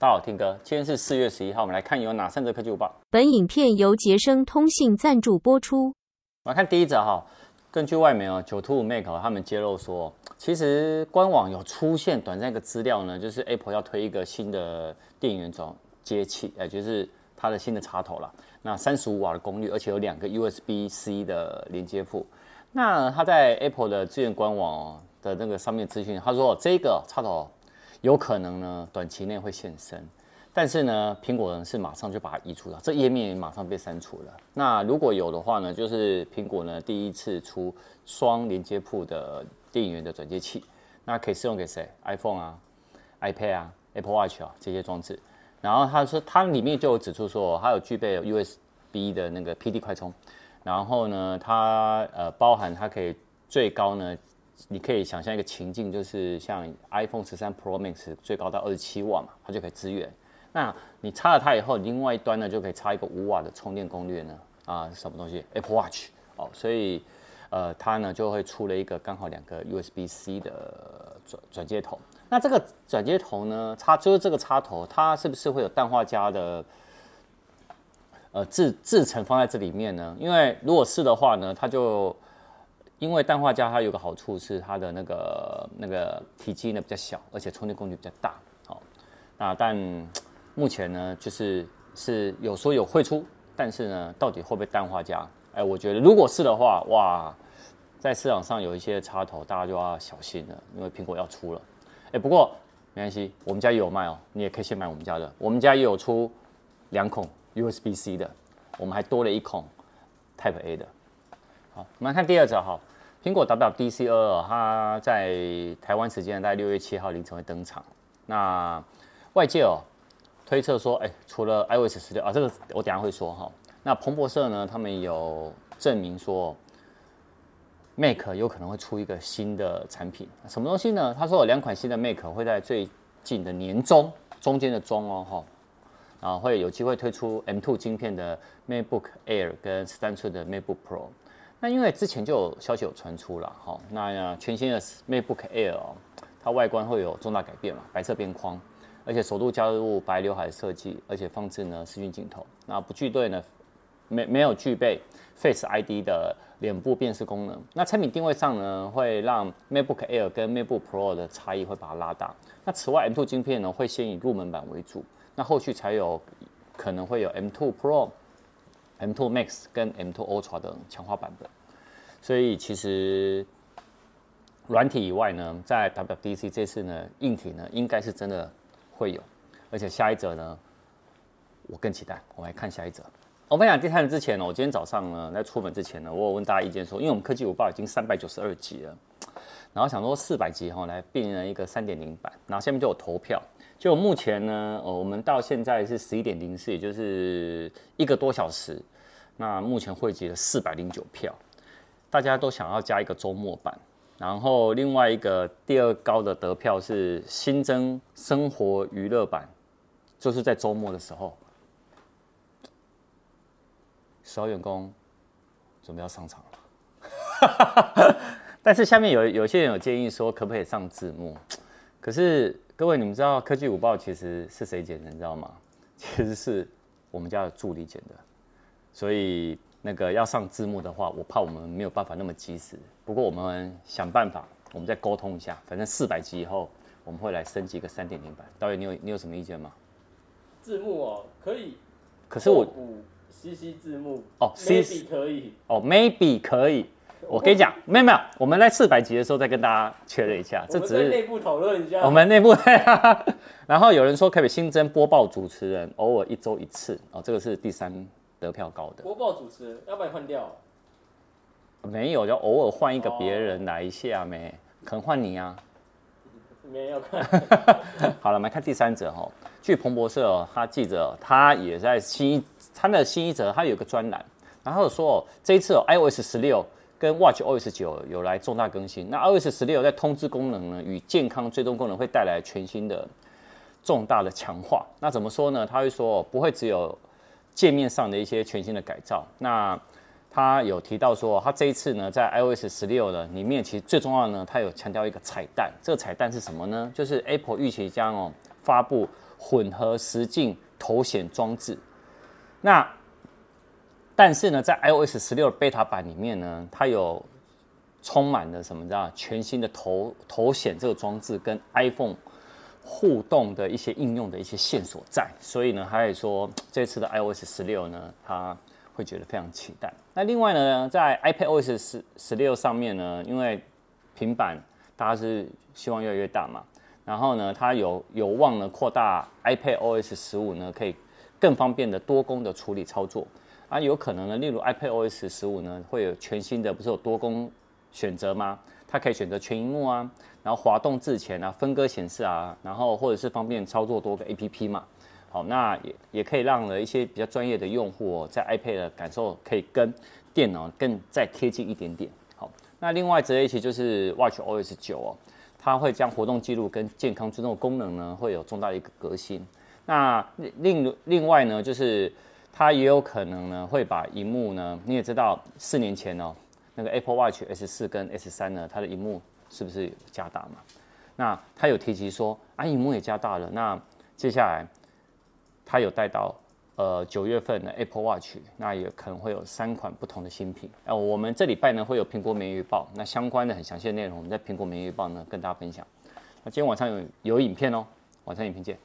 大家好，听哥，今天是四月十一号，我们来看有哪三则科技午报。本影片由杰生通信赞助播出。我们来看第一则哈，根据外媒哦，九兔五 Mac 他们揭露说，其实官网有出现短暂一个资料呢，就是 Apple 要推一个新的电源转接器，也就是它的新的插头了。那三十五瓦的功率，而且有两个 USB-C 的连接埠。那他在 Apple 的资源官网的那个上面资讯，他说这个插头。有可能呢，短期内会现身，但是呢，苹果呢是马上就把它移除了，这页面也马上被删除了。那如果有的话呢，就是苹果呢第一次出双连接埠的电源的转接器，那可以适用给谁？iPhone 啊、iPad 啊、Apple Watch 啊这些装置。然后他说，它里面就有指出说，它有具备 USB 的那个 PD 快充，然后呢，它呃包含它可以最高呢。你可以想象一个情境，就是像 iPhone 十三 Pro Max 最高到二十七瓦嘛，它就可以支援。那你插了它以后，另外一端呢就可以插一个五瓦的充电功率呢，啊，什么东西？Apple Watch 哦，所以呃，它呢就会出了一个刚好两个 USB-C 的转转接头。那这个转接头呢，插就是这个插头，它是不是会有氮化镓的呃制制成放在这里面呢？因为如果是的话呢，它就因为氮化镓它有个好处是它的那个那个体积呢比较小，而且充电功率比较大。好，那但目前呢就是是有说有会出，但是呢到底会不会氮化镓？哎，我觉得如果是的话，哇，在市场上有一些插头大家就要小心了，因为苹果要出了。哎，不过没关系，我们家也有卖哦，你也可以先买我们家的。我们家也有出两孔 USB-C 的，我们还多了一孔 Type A 的。好，我们来看第二则哈。苹果 WWDC 22，它在台湾时间在六月七号凌晨会登场。那外界哦推测说，哎，除了 iOS 十六啊，这个我等下会说哈。那彭博社呢，他们有证明说，Mac 有可能会出一个新的产品，什么东西呢？他说有两款新的 Mac 会在最近的年中，中间的中哦哈，然后会有机会推出 M2 晶片的 MacBook Air 跟十三寸的 MacBook Pro。那因为之前就有消息有传出了，哈，那全新的 MacBook Air 哦，它外观会有重大改变嘛，白色边框，而且首度加入白刘海设计，而且放置呢视讯镜头，那不具备呢，没没有具备 Face ID 的脸部辨识功能。那产品定位上呢，会让 MacBook Air 跟 MacBook Pro 的差异会把它拉大。那此外，M2 晶片呢会先以入门版为主，那后续才有可能会有 M2 Pro。M2 Max 跟 M2 Ultra 的强化版本，所以其实软体以外呢，在 WWDC 这次呢，硬体呢应该是真的会有，而且下一则呢，我更期待。我们来看下一则。我分享第三则之前呢，我今天早上呢在出门之前呢，我有问大家意见说，因为我们科技五报已经三百九十二集了，然后想说四百集哈来变成一个三点零版，然后下面就有投票。就目前呢，呃，我们到现在是十一点零四，也就是一个多小时。那目前汇集了四百零九票，大家都想要加一个周末版。然后另外一个第二高的得票是新增生活娱乐版，就是在周末的时候，十号员工准备要上场了。但是下面有有些人有建议说，可不可以上字幕？可是。各位，你们知道科技五报其实是谁剪的？你知道吗？其实是我们家的助理剪的，所以那个要上字幕的话，我怕我们没有办法那么及时。不过我们想办法，我们再沟通一下。反正四百集以后，我们会来升级一个三点零版。导演，你有你有什么意见吗？字幕哦，可以。可是我补 CC 字幕哦，maybe 可以哦，maybe 可以。我跟你讲，没有没有，我们在四百集的时候再跟大家确认一下，这只是内部讨论一下。我们内部，然后有人说可以新增播报主持人，偶尔一周一次哦，这个是第三得票高的。播报主持人要不要换掉？没有，就偶尔换一个别人来一下没？可能换你啊？没有看。好了，我们来看第三者哈。据彭博社哦，他记者他也在新一他的新一则，他有个专栏，然后说哦，这一次哦，iOS 十六。跟 Watch OS 九有来重大更新，那 iOS 十六在通知功能呢与健康追踪功能会带来全新的重大的强化。那怎么说呢？他会说不会只有界面上的一些全新的改造。那他有提到说，他这一次呢在 iOS 十六呢里面，其实最重要的呢，他有强调一个彩蛋。这个彩蛋是什么呢？就是 Apple 预期将哦发布混合实境头显装置。那但是呢，在 iOS 十六 beta 版里面呢，它有充满了什么叫全新的头头显这个装置跟 iPhone 互动的一些应用的一些线索在，所以呢，他也说这次的 iOS 十六呢，他会觉得非常期待。那另外呢，在 iPadOS 十十六上面呢，因为平板大家是希望越来越大嘛，然后呢，它有有望呢扩大 iPadOS 十五呢，可以更方便的多工的处理操作。啊，有可能呢，例如 iPadOS 十五呢，会有全新的不是有多工选择吗？它可以选择全萤幕啊，然后滑动自前啊，分割显示啊，然后或者是方便操作多个 APP 嘛。好，那也也可以让了一些比较专业的用户在 iPad 的感受可以跟电脑更再贴近一点点。好，那另外这一期就是 WatchOS 九哦，它会将活动记录跟健康追踪功能呢会有重大的一个革新。那另另外呢，就是它也有可能呢会把荧幕呢，你也知道四年前哦。那个 Apple Watch S 四跟 S 三呢，它的荧幕是不是加大嘛？那他有提及说啊，荧幕也加大了。那接下来他有带到呃九月份的 Apple Watch，那也可能会有三款不同的新品。呃，我们这礼拜呢会有苹果每日预报，那相关的很详细的内容，我们在苹果每日预报呢跟大家分享。那今天晚上有有影片哦，晚上影片见。